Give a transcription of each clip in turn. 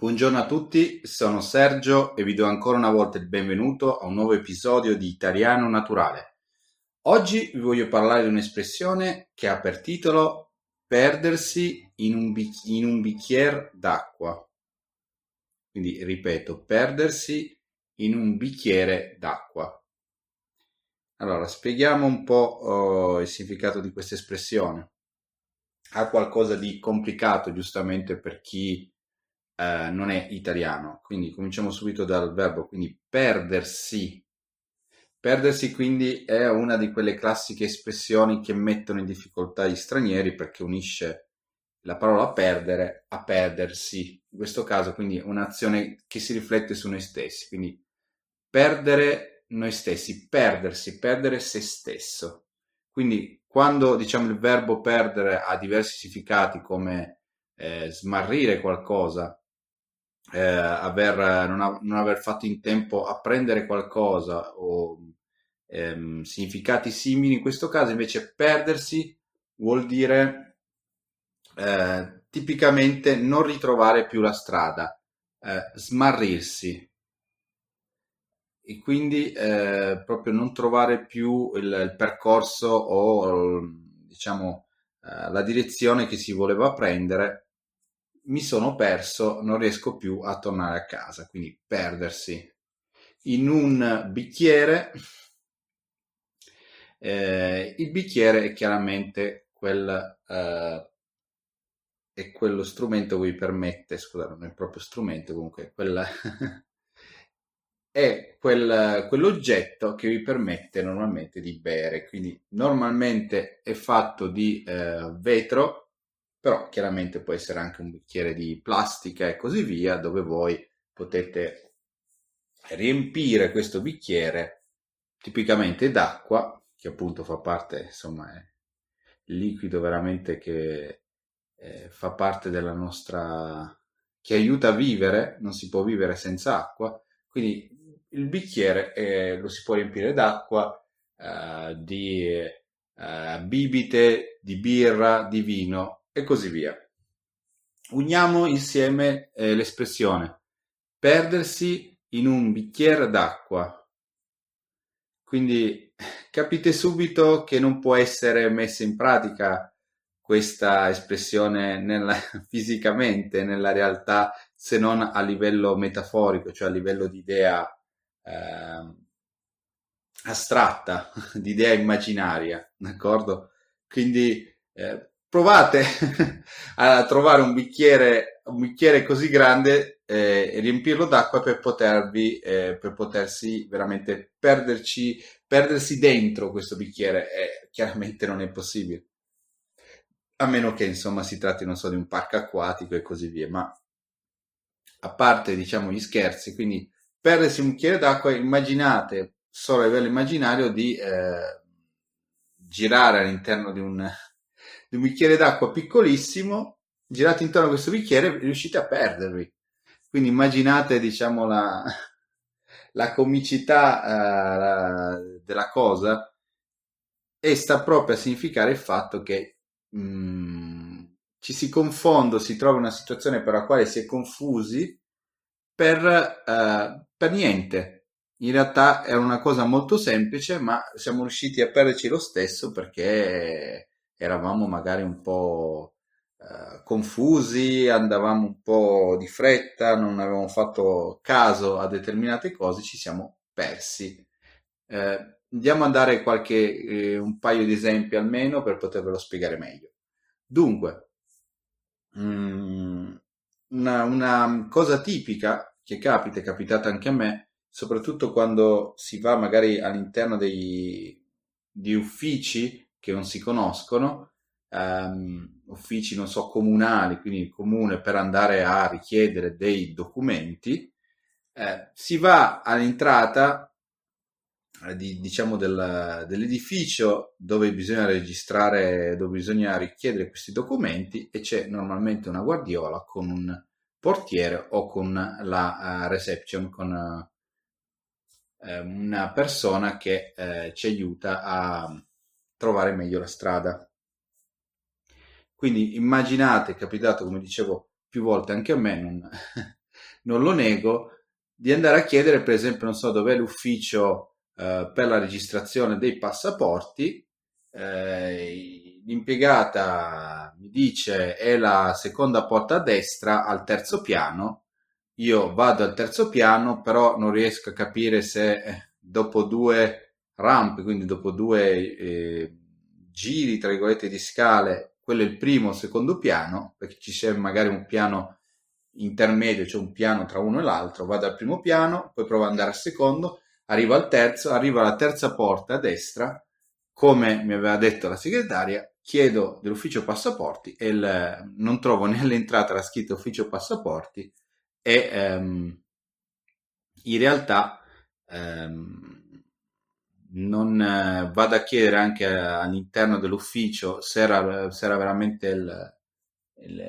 Buongiorno a tutti, sono Sergio e vi do ancora una volta il benvenuto a un nuovo episodio di Italiano Naturale. Oggi vi voglio parlare di un'espressione che ha per titolo perdersi in un, bic- in un bicchiere d'acqua. Quindi ripeto, perdersi in un bicchiere d'acqua. Allora, spieghiamo un po' oh, il significato di questa espressione. Ha qualcosa di complicato, giustamente, per chi eh, non è italiano. Quindi cominciamo subito dal verbo, quindi perdersi. Perdersi quindi è una di quelle classiche espressioni che mettono in difficoltà gli stranieri perché unisce la parola perdere a perdersi. In questo caso quindi un'azione che si riflette su noi stessi, quindi perdere noi stessi, perdersi, perdere se stesso. Quindi quando diciamo il verbo perdere ha diversi significati come eh, smarrire qualcosa, eh, aver, non, ha, non, aver fatto in tempo apprendere qualcosa o ehm, significati simili, in questo caso invece perdersi vuol dire eh, tipicamente non ritrovare più la strada, eh, smarrirsi. E quindi eh, proprio non trovare più il, il percorso o diciamo eh, la direzione che si voleva prendere mi sono perso, non riesco più a tornare a casa, quindi perdersi. In un bicchiere, eh, il bicchiere è chiaramente quel, eh, è quello strumento che vi permette, scusate, non è proprio strumento, comunque, quella, è quel, quell'oggetto che vi permette normalmente di bere. Quindi normalmente è fatto di eh, vetro però chiaramente può essere anche un bicchiere di plastica e così via, dove voi potete riempire questo bicchiere tipicamente d'acqua, che appunto fa parte, insomma, è liquido veramente che eh, fa parte della nostra che aiuta a vivere, non si può vivere senza acqua, quindi il bicchiere eh, lo si può riempire d'acqua, eh, di eh, bibite, di birra, di vino e così via. Uniamo insieme eh, l'espressione perdersi in un bicchiere d'acqua. Quindi capite subito che non può essere messa in pratica questa espressione nella, fisicamente, nella realtà, se non a livello metaforico, cioè a livello di idea eh, astratta, di idea immaginaria, d'accordo? Quindi eh, provate a trovare un bicchiere, un bicchiere così grande eh, e riempirlo d'acqua per potervi, eh, per potersi veramente perderci, perdersi dentro questo bicchiere. Eh, chiaramente non è possibile. A meno che insomma si tratti, non so, di un parco acquatico e così via, ma a parte diciamo gli scherzi, quindi perdersi un bicchiere d'acqua, immaginate solo a livello immaginario di eh, girare all'interno di un, di un bicchiere d'acqua piccolissimo, girate intorno a questo bicchiere riuscite a perdervi. Quindi immaginate, diciamo, la, la comicità la, della cosa e sta proprio a significare il fatto che mm, ci si confonde, si trova in una situazione per la quale si è confusi per, uh, per niente. In realtà è una cosa molto semplice, ma siamo riusciti a perderci lo stesso perché eravamo magari un po' eh, confusi, andavamo un po' di fretta, non avevamo fatto caso a determinate cose, ci siamo persi. Eh, andiamo a dare qualche, eh, un paio di esempi almeno per potervelo spiegare meglio. Dunque, mh, mm, una, una cosa tipica che capita, è capitata anche a me, soprattutto quando si va magari all'interno dei, di uffici che non si conoscono, um, uffici, non so, comunali, quindi il comune per andare a richiedere dei documenti, eh, si va all'entrata eh, di, diciamo del, dell'edificio dove bisogna registrare, dove bisogna richiedere questi documenti e c'è normalmente una guardiola con un portiere o con la uh, reception, con uh, una persona che uh, ci aiuta a trovare meglio la strada. Quindi immaginate, è capitato come dicevo più volte anche a me, non, non lo nego, di andare a chiedere, per esempio, non so dov'è l'ufficio eh, per la registrazione dei passaporti. Eh, l'impiegata mi dice è la seconda porta a destra al terzo piano. Io vado al terzo piano, però non riesco a capire se eh, dopo due rampe, quindi dopo due eh, giri, tra virgolette, di scale, quello è il primo o secondo piano, perché ci sia magari un piano intermedio, cioè un piano tra uno e l'altro, vado al primo piano, poi provo ad andare al secondo, arrivo al terzo, arrivo alla terza porta a destra, come mi aveva detto la segretaria, chiedo dell'ufficio passaporti e il, non trovo nell'entrata la scritta ufficio passaporti e ehm, in realtà ehm, non eh, vado a chiedere anche all'interno dell'ufficio se era, se era veramente il,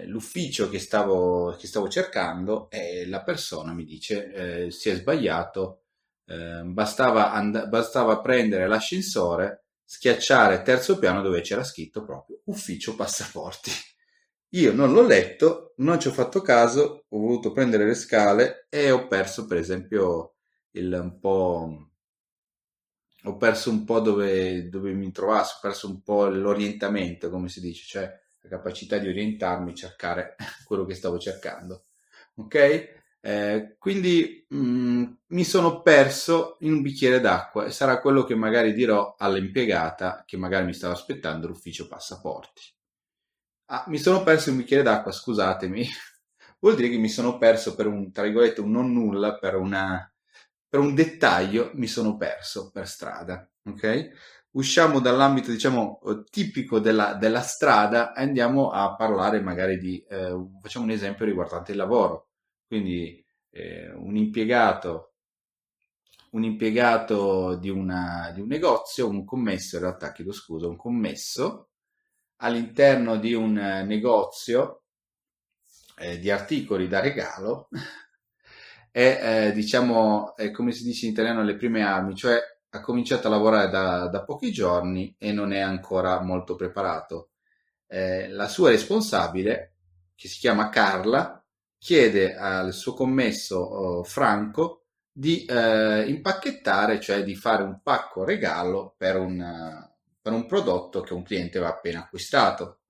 l'ufficio che stavo, che stavo, cercando e la persona mi dice eh, si è sbagliato, eh, bastava, and- bastava prendere l'ascensore, schiacciare terzo piano dove c'era scritto proprio ufficio passaporti. Io non l'ho letto, non ci ho fatto caso, ho voluto prendere le scale e ho perso per esempio il, un po' ho perso un po' dove, dove mi trovassi, ho perso un po' l'orientamento, come si dice, cioè la capacità di orientarmi, cercare quello che stavo cercando. Ok? Eh, quindi mh, mm, mi sono perso in un bicchiere d'acqua e sarà quello che magari dirò all'impiegata che magari mi stava aspettando l'ufficio passaporti. Ah, mi sono perso in un bicchiere d'acqua, scusatemi. Vuol dire che mi sono perso per un, tra virgolette, un non nulla, per, una, per un dettaglio mi sono perso per strada. Ok? usciamo dall'ambito, diciamo, eh, tipico della, della strada e andiamo a parlare magari di, eh, facciamo un esempio riguardante il lavoro. Quindi eh, un impiegato, un impiegato di, una, di un negozio, un commesso, in realtà chiedo scusa, un commesso all'interno di un negozio eh, di articoli da regalo è, eh, diciamo, è come si dice in italiano, le prime armi, cioè ha cominciato a lavorare da, da pochi giorni e non è ancora molto preparato. Eh, la sua responsabile, che si chiama Carla, chiede al suo commesso oh, Franco di eh, impacchettare, cioè di fare un pacco regalo per un, per un prodotto che un cliente aveva appena acquistato.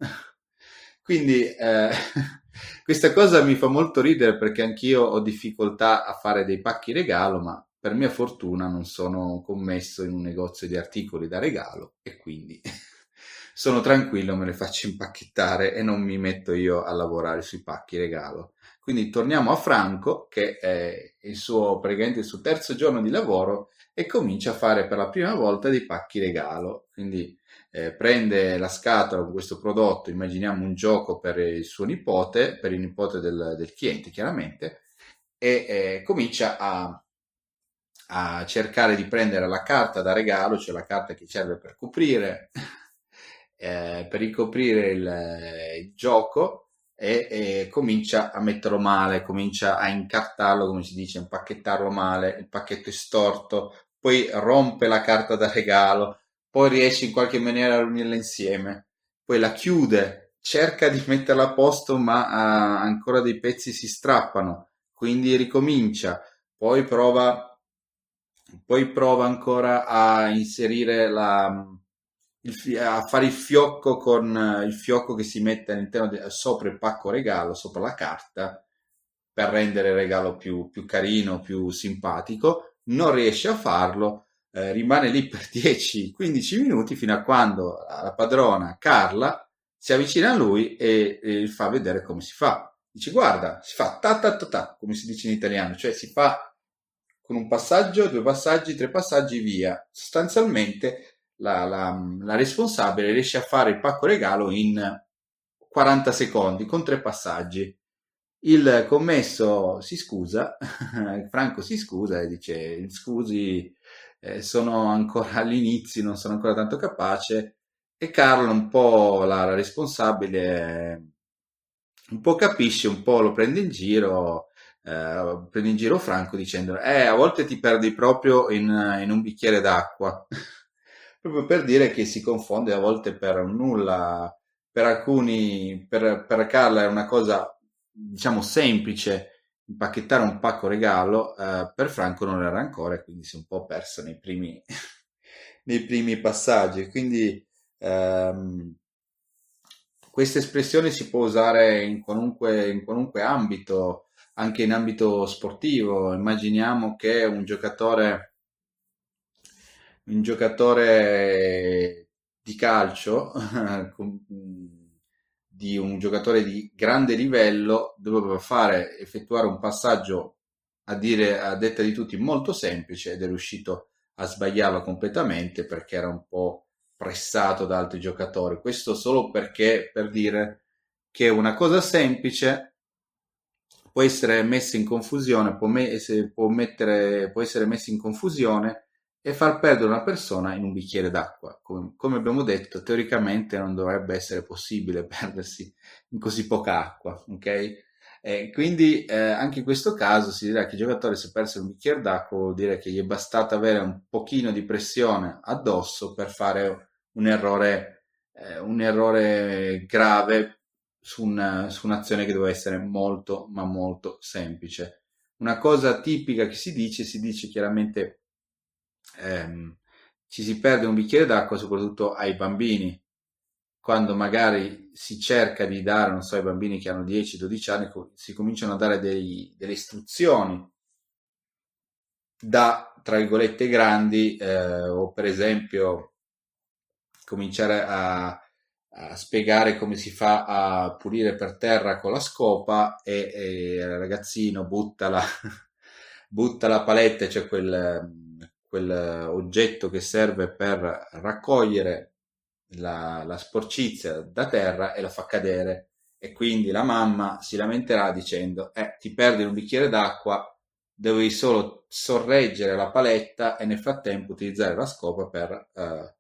Quindi eh, questa cosa mi fa molto ridere perché anch'io ho difficoltà a fare dei pacchi regalo, ma per mia fortuna non sono commesso in un negozio di articoli da regalo e quindi sono tranquillo, me le faccio impacchettare e non mi metto io a lavorare sui pacchi regalo. Quindi torniamo a Franco, che è il suo, praticamente il suo terzo giorno di lavoro e comincia a fare per la prima volta dei pacchi regalo. Quindi eh, prende la scatola con questo prodotto, immaginiamo un gioco per il suo nipote, per il nipote del, del cliente chiaramente, e eh, comincia a a cercare di prendere la carta da regalo, cioè la carta che serve per coprire, eh, per ricoprire il, il gioco e, e, comincia a metterlo male, comincia a incartarlo, come si dice, impacchettarlo male, il pacchetto è storto, poi rompe la carta da regalo, poi riesce in qualche maniera a unirla insieme, poi la chiude, cerca di metterla a posto ma uh, ancora dei pezzi si strappano, quindi ricomincia, poi prova poi prova ancora a inserire la, il, a fare il fiocco con il fiocco che si mette all'interno de, sopra il pacco regalo, sopra la carta, per rendere il regalo più, più carino, più simpatico. Non riesce a farlo, eh, rimane lì per 10-15 minuti fino a quando la padrona Carla si avvicina a lui e, e fa vedere come si fa. Dice guarda, si fa ta ta ta ta, come si dice in italiano, cioè si fa con un passaggio, due passaggi, tre passaggi, via. Sostanzialmente la, la, la responsabile riesce a fare il pacco regalo in 40 secondi con tre passaggi. Il commesso si scusa, Franco si scusa e dice scusi, eh, sono ancora all'inizio, non sono ancora tanto capace. E Carlo un po' la, la responsabile un po' capisce, un po' lo prende in giro eh, prende in giro Franco dicendo eh, a volte ti perdi proprio in, in un bicchiere d'acqua, proprio per dire che si confonde a volte per nulla, per alcuni, per, per Carla è una cosa diciamo semplice impacchettare un pacco regalo, eh, per Franco non era ancora, quindi si è un po' perso nei primi, nei primi passaggi. Quindi ehm, questa espressione si può usare in qualunque, in qualunque ambito, anche in ambito sportivo. Immaginiamo che un giocatore, un giocatore di calcio, di un giocatore di grande livello, doveva fare, effettuare un passaggio a dire a detta di tutti molto semplice ed è riuscito a sbagliarlo completamente perché era un po' pressato da altri giocatori. Questo solo perché per dire che una cosa semplice può essere messa in confusione, può, me- può, mettere, può essere messa in confusione e far perdere una persona in un bicchiere d'acqua. Come, come abbiamo detto, teoricamente non dovrebbe essere possibile perdersi in così poca acqua, ok? Eh, quindi eh, anche in questo caso si dirà che il giocatore si è perso un bicchiere d'acqua, vuol dire che gli è bastato avere un pochino di pressione addosso per fare un errore, eh, un errore grave su, una, su un'azione che doveva essere molto, ma molto semplice. Una cosa tipica che si dice, si dice chiaramente ehm, ci si perde un bicchiere d'acqua soprattutto ai bambini, quando magari si cerca di dare, non so, ai bambini che hanno 10-12 anni, si cominciano a dare dei, delle istruzioni da, tra virgolette, grandi, eh, o per esempio cominciare a, a, spiegare come si fa a pulire per terra con la scopa e, e il ragazzino butta la, butta la paletta, cioè quel, quel oggetto che serve per raccogliere la, la sporcizia da terra e la fa cadere e quindi la mamma si lamenterà dicendo eh, ti perdi un bicchiere d'acqua devi solo sorreggere la paletta e nel frattempo utilizzare la scopa per eh,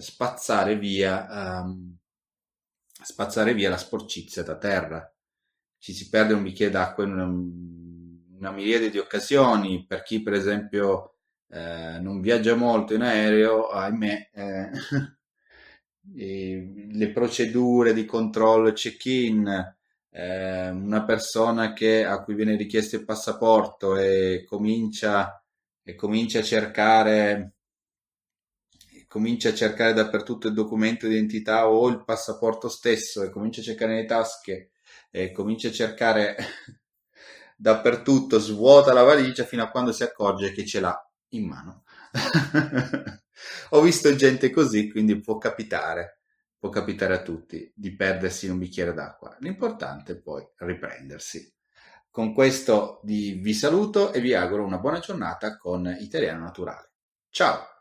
spazzare via, um, spazzare via la sporcizia da terra. Ci si perde un bicchiere d'acqua in una, una miriade di occasioni. Per chi, per esempio, eh, non viaggia molto in aereo, ahimè, eh, le procedure di controllo check-in, eh, una persona che, a cui viene richiesto il passaporto e comincia, e comincia a cercare comincia a cercare dappertutto il documento di identità o il passaporto stesso e comincia a cercare nelle tasche e comincia a cercare dappertutto, svuota la valigia fino a quando si accorge che ce l'ha in mano. Ho visto gente così, quindi può capitare, può capitare a tutti di perdersi un bicchiere d'acqua. L'importante è poi riprendersi. Con questo vi saluto e vi auguro una buona giornata con Italiano Naturale. Ciao!